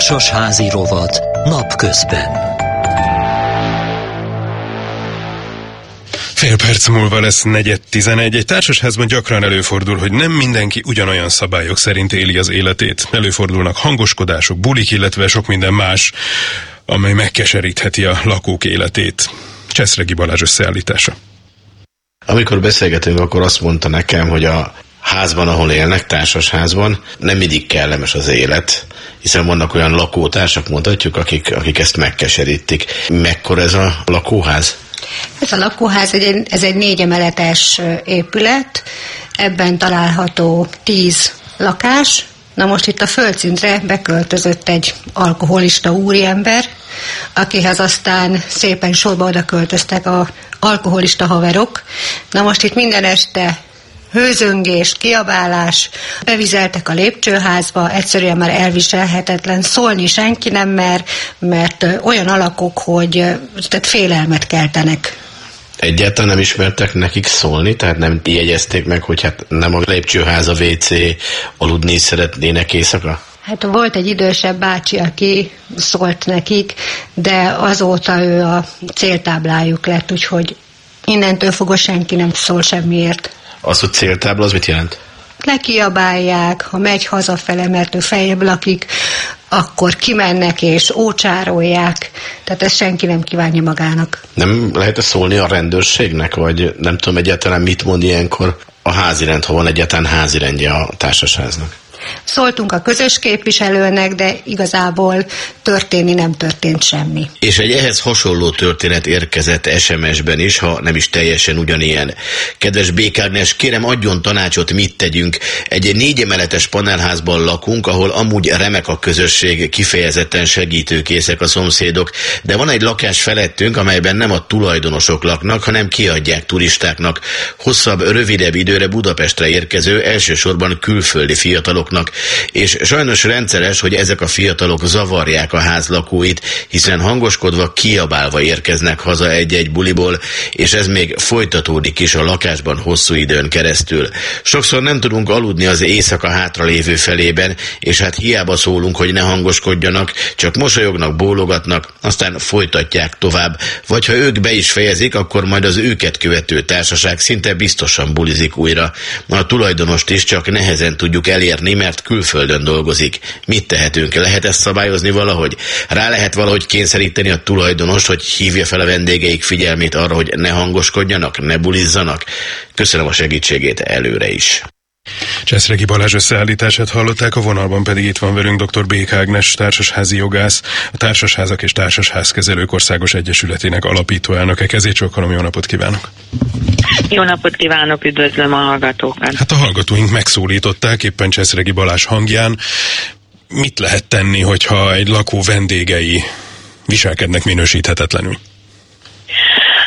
Társasházi rovat napközben. Fél perc múlva lesz negyed tizenegy. Egy társasházban gyakran előfordul, hogy nem mindenki ugyanolyan szabályok szerint éli az életét. Előfordulnak hangoskodások, bulik, illetve sok minden más, amely megkeserítheti a lakók életét. Cseszregi Balázs összeállítása. Amikor beszélgetünk, akkor azt mondta nekem, hogy a házban, ahol élnek, társasházban, nem mindig kellemes az élet, hiszen vannak olyan lakótársak, mondhatjuk, akik, akik ezt megkeserítik. Mekkora ez a lakóház? Ez a lakóház egy, ez egy négy emeletes épület, ebben található tíz lakás. Na most itt a földszintre beköltözött egy alkoholista úriember, akihez aztán szépen sorba oda költöztek a alkoholista haverok. Na most itt minden este hőzöngés, kiabálás, bevizeltek a lépcsőházba, egyszerűen már elviselhetetlen, szólni senki nem mer, mert olyan alakok, hogy tehát félelmet keltenek. Egyáltalán nem ismertek nekik szólni, tehát nem jegyezték meg, hogy hát nem a lépcsőház a WC, aludni szeretnének éjszaka? Hát volt egy idősebb bácsi, aki szólt nekik, de azóta ő a céltáblájuk lett, úgyhogy innentől fogva senki nem szól semmiért. Az, hogy céltábla, az mit jelent? Lekiabálják, ha megy hazafele, mert ő feljebb lakik, akkor kimennek és ócsárolják. Tehát ezt senki nem kívánja magának. Nem lehet -e szólni a rendőrségnek, vagy nem tudom egyáltalán mit mond ilyenkor a házirend, ha van egyáltalán házirendje a társasháznak? Szóltunk a közös képviselőnek, de igazából történni nem történt semmi. És egy ehhez hasonló történet érkezett SMS-ben is, ha nem is teljesen ugyanilyen. Kedves Békárnes, kérem adjon tanácsot, mit tegyünk. Egy négy emeletes panelházban lakunk, ahol amúgy remek a közösség, kifejezetten segítőkészek a szomszédok, de van egy lakás felettünk, amelyben nem a tulajdonosok laknak, hanem kiadják turistáknak. Hosszabb, rövidebb időre Budapestre érkező, elsősorban külföldi fiataloknak és sajnos rendszeres, hogy ezek a fiatalok zavarják a ház lakóit, hiszen hangoskodva, kiabálva érkeznek haza egy-egy buliból, és ez még folytatódik is a lakásban hosszú időn keresztül. Sokszor nem tudunk aludni az éjszaka hátra lévő felében, és hát hiába szólunk, hogy ne hangoskodjanak, csak mosolyognak, bólogatnak, aztán folytatják tovább, vagy ha ők be is fejezik, akkor majd az őket követő társaság szinte biztosan bulizik újra. A tulajdonost is csak nehezen tudjuk elérni, mert külföldön dolgozik. Mit tehetünk? Lehet ezt szabályozni valahogy? Rá lehet valahogy kényszeríteni a tulajdonost, hogy hívja fel a vendégeik figyelmét arra, hogy ne hangoskodjanak, ne bulizzanak? Köszönöm a segítségét előre is. Cseszregi Balázs összeállítását hallották, a vonalban pedig itt van velünk dr. Bék Ágnes, társasházi jogász, a Társasházak és Társasházkezelők Országos Egyesületének alapító elnöke. Kezét csókolom, jó napot kívánok! Jó napot kívánok, üdvözlöm a hallgatókat! Hát a hallgatóink megszólították éppen Cseszregi Balázs hangján. Mit lehet tenni, hogyha egy lakó vendégei viselkednek minősíthetetlenül?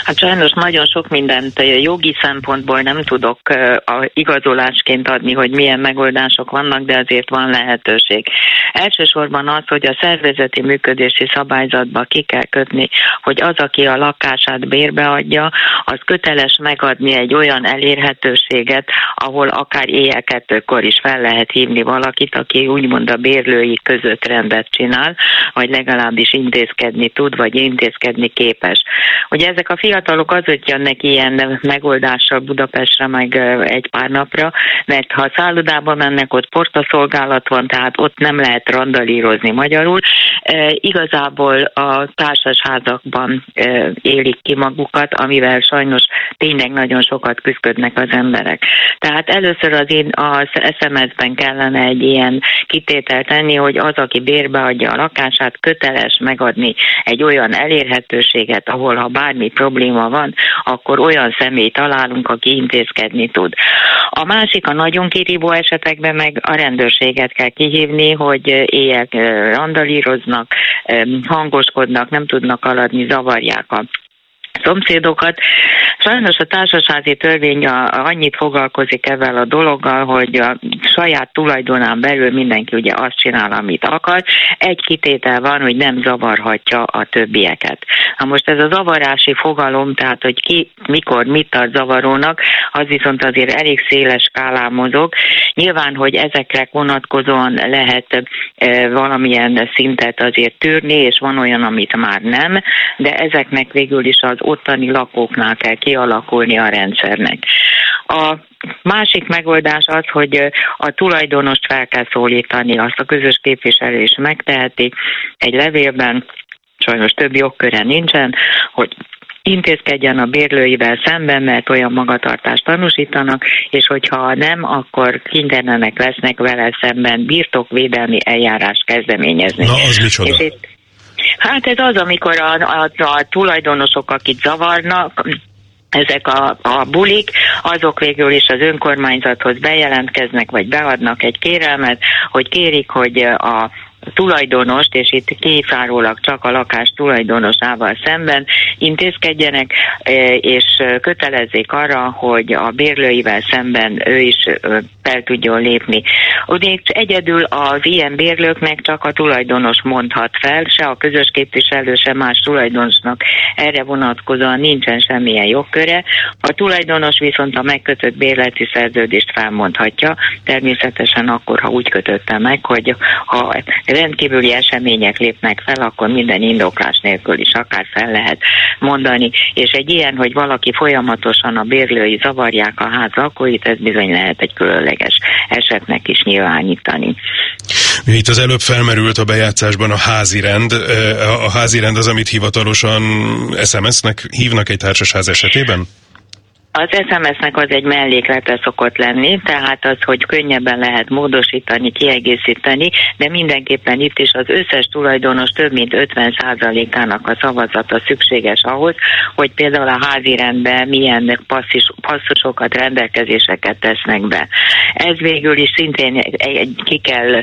Hát sajnos nagyon sok mindent jogi szempontból nem tudok a igazolásként adni, hogy milyen megoldások vannak, de azért van lehetőség. Elsősorban az, hogy a szervezeti működési szabályzatba ki kell kötni, hogy az, aki a lakását bérbe adja, az köteles megadni egy olyan elérhetőséget, ahol akár éjjel kettőkor is fel lehet hívni valakit, aki úgymond a bérlői között rendet csinál, vagy legalábbis intézkedni tud, vagy intézkedni képes. Ugye ezek a fiatalok azért jönnek ilyen megoldással Budapestre meg egy pár napra, mert ha szállodába mennek, ott portaszolgálat van, tehát ott nem lehet randalírozni magyarul. Igazából a társasházakban élik ki magukat, amivel sajnos tényleg nagyon sokat küzdködnek az emberek. Tehát először az én az SMS-ben kellene egy ilyen kitételt tenni, hogy az, aki bérbe adja a lakását, köteles megadni egy olyan elérhetőséget, ahol ha bármi probléma van, akkor olyan személy találunk, aki intézkedni tud. A másik a nagyon kirívó esetekben meg a rendőrséget kell kihívni, hogy éjjel randalíroznak, hangoskodnak, nem tudnak aladni, zavarják a szomszédokat. Sajnos a társasházi törvény a, annyit foglalkozik ezzel a dologgal, hogy a saját tulajdonán belül mindenki ugye azt csinál, amit akar. Egy kitétel van, hogy nem zavarhatja a többieket. Na most ez a zavarási fogalom, tehát hogy ki, mikor, mit tart zavarónak, az viszont azért elég széles skálán mozog. Nyilván, hogy ezekre vonatkozóan lehet e, valamilyen szintet azért tűrni, és van olyan, amit már nem, de ezeknek végül is az ottani lakóknál kell kialakulni a rendszernek. A másik megoldás az, hogy a tulajdonost fel kell szólítani, azt a közös képviselő is megteheti egy levélben, sajnos több jogköre nincsen, hogy intézkedjen a bérlőivel szemben, mert olyan magatartást tanúsítanak, és hogyha nem, akkor kénytelenek lesznek vele szemben birtokvédelmi eljárás kezdeményezni. Na, az micsoda? És itt, hát ez az, amikor a, a, a tulajdonosok, akik zavarnak, ezek a, a bulik, azok végül is az önkormányzathoz bejelentkeznek, vagy beadnak egy kérelmet, hogy kérik, hogy a tulajdonost, és itt kizárólag csak a lakás tulajdonosával szemben intézkedjenek, e, és kötelezzék arra, hogy a bérlőivel szemben ő is fel tudjon lépni. Ugye egyedül az ilyen bérlőknek csak a tulajdonos mondhat fel, se a közös képviselő, se más tulajdonosnak erre vonatkozóan nincsen semmilyen jogköre. A tulajdonos viszont a megkötött bérleti szerződést felmondhatja, természetesen akkor, ha úgy kötötte meg, hogy ha rendkívüli események lépnek fel, akkor minden indoklás nélkül is akár fel lehet mondani. És egy ilyen, hogy valaki folyamatosan a bérlői zavarják a ház lakóit, ez bizony lehet egy különleges esetnek is nyilvánítani. Itt az előbb felmerült a bejátszásban a házi rend. A házi rend az, amit hivatalosan SMS-nek hívnak egy társasház esetében? Az SMS-nek az egy melléklete szokott lenni, tehát az, hogy könnyebben lehet módosítani, kiegészíteni, de mindenképpen itt is az összes tulajdonos több mint 50%-ának a szavazata szükséges ahhoz, hogy például a házi rendben milyen passzis, passzusokat, rendelkezéseket tesznek be. Ez végül is szintén ki kell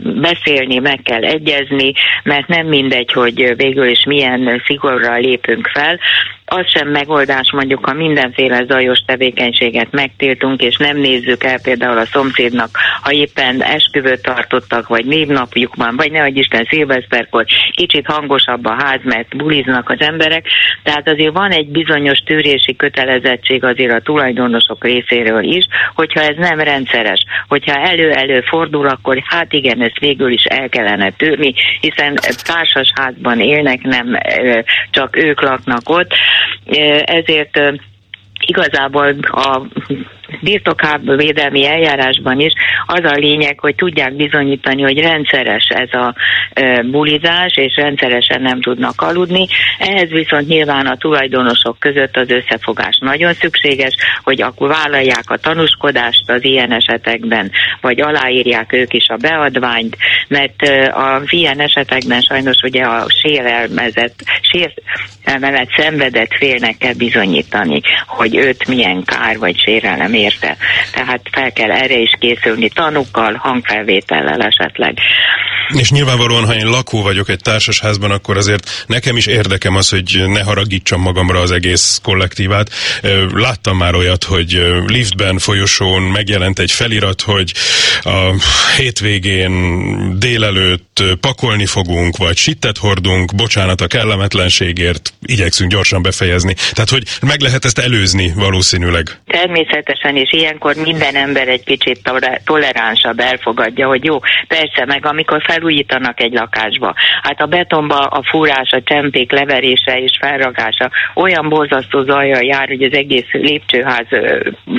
beszélni, meg kell egyezni, mert nem mindegy, hogy végül is milyen szigorral lépünk fel, az sem megoldás mondjuk, ha mindenféle zajos tevékenységet megtiltunk, és nem nézzük el például a szomszédnak, ha éppen esküvőt tartottak, vagy névnapjuk van, vagy nehogy Isten szilveszterkor, kicsit hangosabb a ház, mert buliznak az emberek. Tehát azért van egy bizonyos tűrési kötelezettség azért a tulajdonosok részéről is, hogyha ez nem rendszeres, hogyha elő-elő fordul, akkor hát igen, ezt végül is el kellene tűrni, hiszen társas házban élnek, nem csak ők laknak ott, ezért igazából a védelmi eljárásban is az a lényeg, hogy tudják bizonyítani, hogy rendszeres ez a bulizás, és rendszeresen nem tudnak aludni. Ehhez viszont nyilván a tulajdonosok között az összefogás nagyon szükséges, hogy akkor vállalják a tanúskodást az ilyen esetekben, vagy aláírják ők is a beadványt, mert az ilyen esetekben sajnos ugye a sérelmezett, sérelmemet szenvedett félnek kell bizonyítani, hogy őt milyen kár vagy sérelem érte. Tehát fel kell erre is készülni tanukkal, hangfelvétellel esetleg. És nyilvánvalóan, ha én lakó vagyok egy társasházban, akkor azért nekem is érdekem az, hogy ne haragítsam magamra az egész kollektívát. Láttam már olyat, hogy liftben, folyosón megjelent egy felirat, hogy a hétvégén délelőtt pakolni fogunk, vagy sittet hordunk, bocsánat a kellemetlenségért, igyekszünk gyorsan befejezni. Tehát, hogy meg lehet ezt előzni valószínűleg. Természetesen, és ilyenkor minden ember egy kicsit toleránsabb elfogadja, hogy jó, persze, meg amikor felújítanak egy lakásba. Hát a betonba a fúrás, a csempék leverése és felragása olyan borzasztó zajjal jár, hogy az egész lépcsőház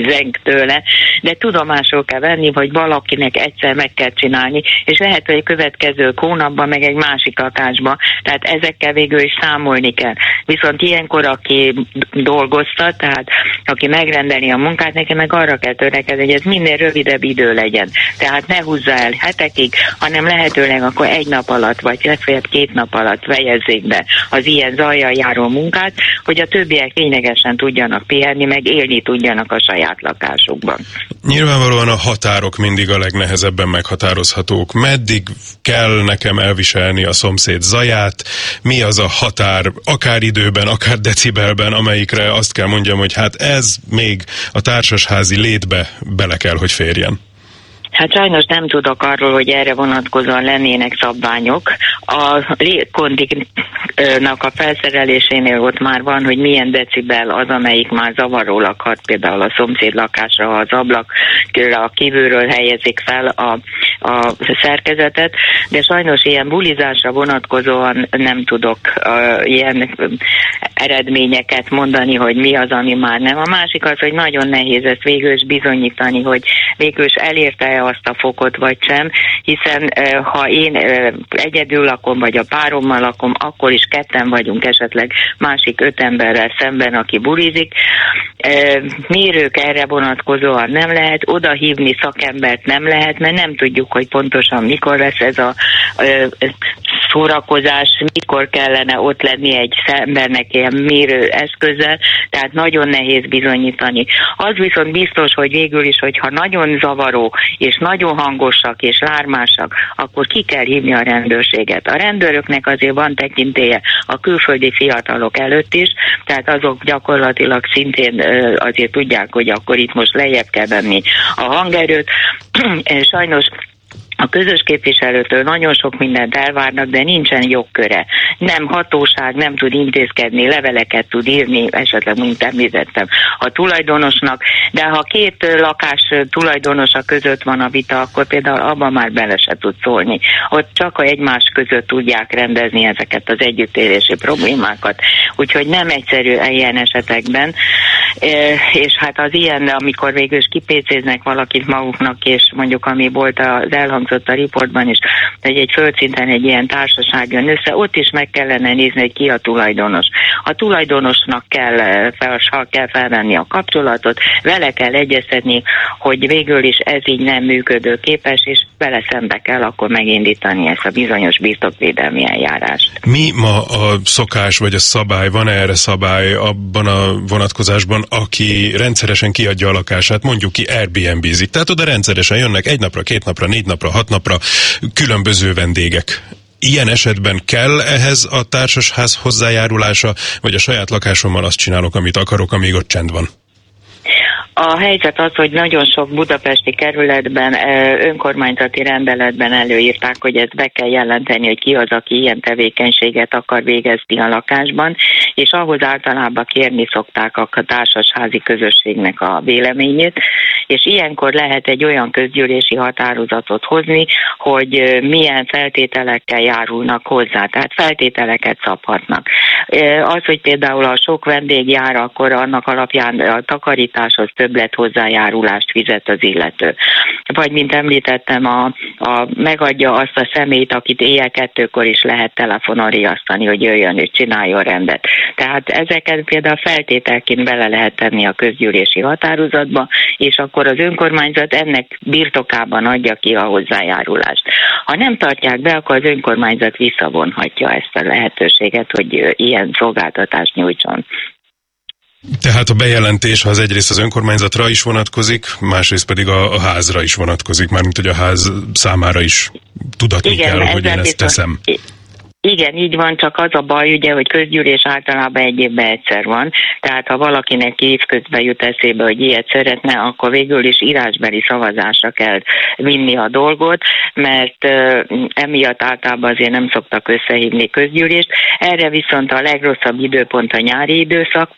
zeng tőle, de tudomásul kell venni, hogy valakinek egyszer meg kell csinálni, és lehet, hogy egy következő hónapban, meg egy másik lakásban, tehát ezekkel végül is számolni kell. Viszont ilyenkor, aki dolgoztat, tehát aki megrendeli a munkát, neki meg arra kell törekedni, hogy ez minél rövidebb idő legyen. Tehát ne húzza el hetekig, hanem lehető lehetőleg akkor egy nap alatt, vagy legfeljebb két nap alatt fejezzék be az ilyen zajjal járó munkát, hogy a többiek ténylegesen tudjanak pihenni, meg élni tudjanak a saját lakásukban. Nyilvánvalóan a határok mindig a legnehezebben meghatározhatók. Meddig kell nekem elviselni a szomszéd zaját? Mi az a határ, akár időben, akár decibelben, amelyikre azt kell mondjam, hogy hát ez még a társasházi létbe bele kell, hogy férjen? Hát sajnos nem tudok arról, hogy erre vonatkozóan lennének szabványok. A légkondiknak a felszerelésénél ott már van, hogy milyen decibel az, amelyik már zavarólag hat, például a szomszéd lakásra, ha az a kívülről helyezik fel a, a szerkezetet, de sajnos ilyen bulizásra vonatkozóan nem tudok uh, ilyen eredményeket mondani, hogy mi az, ami már nem. A másik az, hogy nagyon nehéz ezt végül is bizonyítani, hogy végül is elérte-e azt a fokot, vagy sem, hiszen ha én egyedül lakom, vagy a párommal lakom, akkor is ketten vagyunk esetleg másik öt emberrel szemben, aki bulizik. Mérők erre vonatkozóan nem lehet, oda hívni szakembert nem lehet, mert nem tudjuk, hogy pontosan mikor lesz ez a szórakozás, mikor kellene ott lenni egy embernek ilyen mérő eszközzel, tehát nagyon nehéz bizonyítani. Az viszont biztos, hogy végül is, hogyha nagyon zavaró, és nagyon hangosak, és lármásak, akkor ki kell hívni a rendőrséget. A rendőröknek azért van tekintélye a külföldi fiatalok előtt is, tehát azok gyakorlatilag szintén azért tudják, hogy akkor itt most lejjebb kell venni a hangerőt. Sajnos a közös képviselőtől nagyon sok mindent elvárnak, de nincsen jogköre. Nem hatóság, nem tud intézkedni, leveleket tud írni, esetleg, mint említettem, a tulajdonosnak, de ha két lakás tulajdonosa között van a vita, akkor például abban már bele se tud szólni. Ott csak a egymás között tudják rendezni ezeket az együttélési problémákat. Úgyhogy nem egyszerű ilyen esetekben, e, és hát az ilyen, amikor végül is kipécéznek valakit maguknak, és mondjuk ami volt az elhang elhangzott a riportban is, hogy egy földszinten egy ilyen társaság jön össze, ott is meg kellene nézni, hogy ki a tulajdonos. A tulajdonosnak kell, fel, kell felvenni a kapcsolatot, vele kell egyeztetni, hogy végül is ez így nem működőképes, és vele szembe kell akkor megindítani ezt a bizonyos birtokvédelmi eljárást. Mi ma a szokás vagy a szabály, van erre szabály abban a vonatkozásban, aki rendszeresen kiadja a lakását, mondjuk ki Airbnb-zik, tehát oda rendszeresen jönnek egy napra, két napra, négy napra, hat napra különböző vendégek. Ilyen esetben kell ehhez a társasház hozzájárulása, vagy a saját lakásommal azt csinálok, amit akarok, amíg ott csend van? A helyzet az, hogy nagyon sok budapesti kerületben önkormányzati rendeletben előírták, hogy ezt be kell jelenteni, hogy ki az, aki ilyen tevékenységet akar végezni a lakásban, és ahhoz általában kérni szokták a társasházi közösségnek a véleményét, és ilyenkor lehet egy olyan közgyűlési határozatot hozni, hogy milyen feltételekkel járulnak hozzá, tehát feltételeket szabhatnak. Az, hogy például a sok vendég jár, akkor annak alapján a takarításhoz többlet hozzájárulást fizet az illető. Vagy, mint említettem, a, a, megadja azt a szemét, akit éjjel kettőkor is lehet telefonon riasztani, hogy jöjjön és csináljon rendet. Tehát ezeket például feltételként bele lehet tenni a közgyűlési határozatba, és akkor az önkormányzat ennek birtokában adja ki a hozzájárulást. Ha nem tartják be, akkor az önkormányzat visszavonhatja ezt a lehetőséget, hogy ilyen szolgáltatást nyújtson. Tehát a bejelentés az egyrészt az önkormányzatra is vonatkozik, másrészt pedig a, a házra is vonatkozik, mármint hogy a ház számára is tudatni Igen, kell, hogy én ezt teszem. Igen, így van, csak az a baj, ugye, hogy közgyűlés általában egy évben egyszer van, tehát ha valakinek évközben jut eszébe, hogy ilyet szeretne, akkor végül is írásbeli szavazásra kell vinni a dolgot, mert uh, emiatt általában azért nem szoktak összehívni közgyűlést. Erre viszont a legrosszabb időpont a nyári időszak,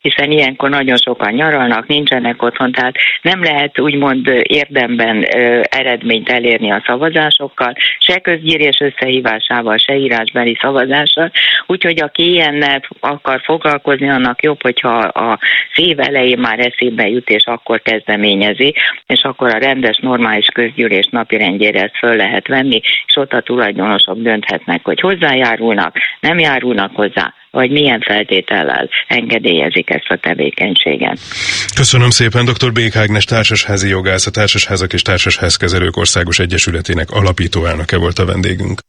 hiszen ilyenkor nagyon sokan nyaralnak, nincsenek otthon, tehát nem lehet úgymond érdemben eredményt elérni a szavazásokkal, se közgyűlés összehívásával, se írásbeli szavazással, úgyhogy aki ilyennel akar foglalkozni, annak jobb, hogyha a szív elején már eszébe jut, és akkor kezdeményezi, és akkor a rendes, normális közgyűlés napirendjére ezt föl lehet venni, és ott a tulajdonosok dönthetnek, hogy hozzájárulnak, nem járulnak hozzá, vagy milyen feltétellel engedélyezik ezt a tevékenységet. Köszönöm szépen, dr. Bék Ágnes társasházi jogász, a Társasházak és Társasházkezelők Országos Egyesületének alapító elnöke volt a vendégünk.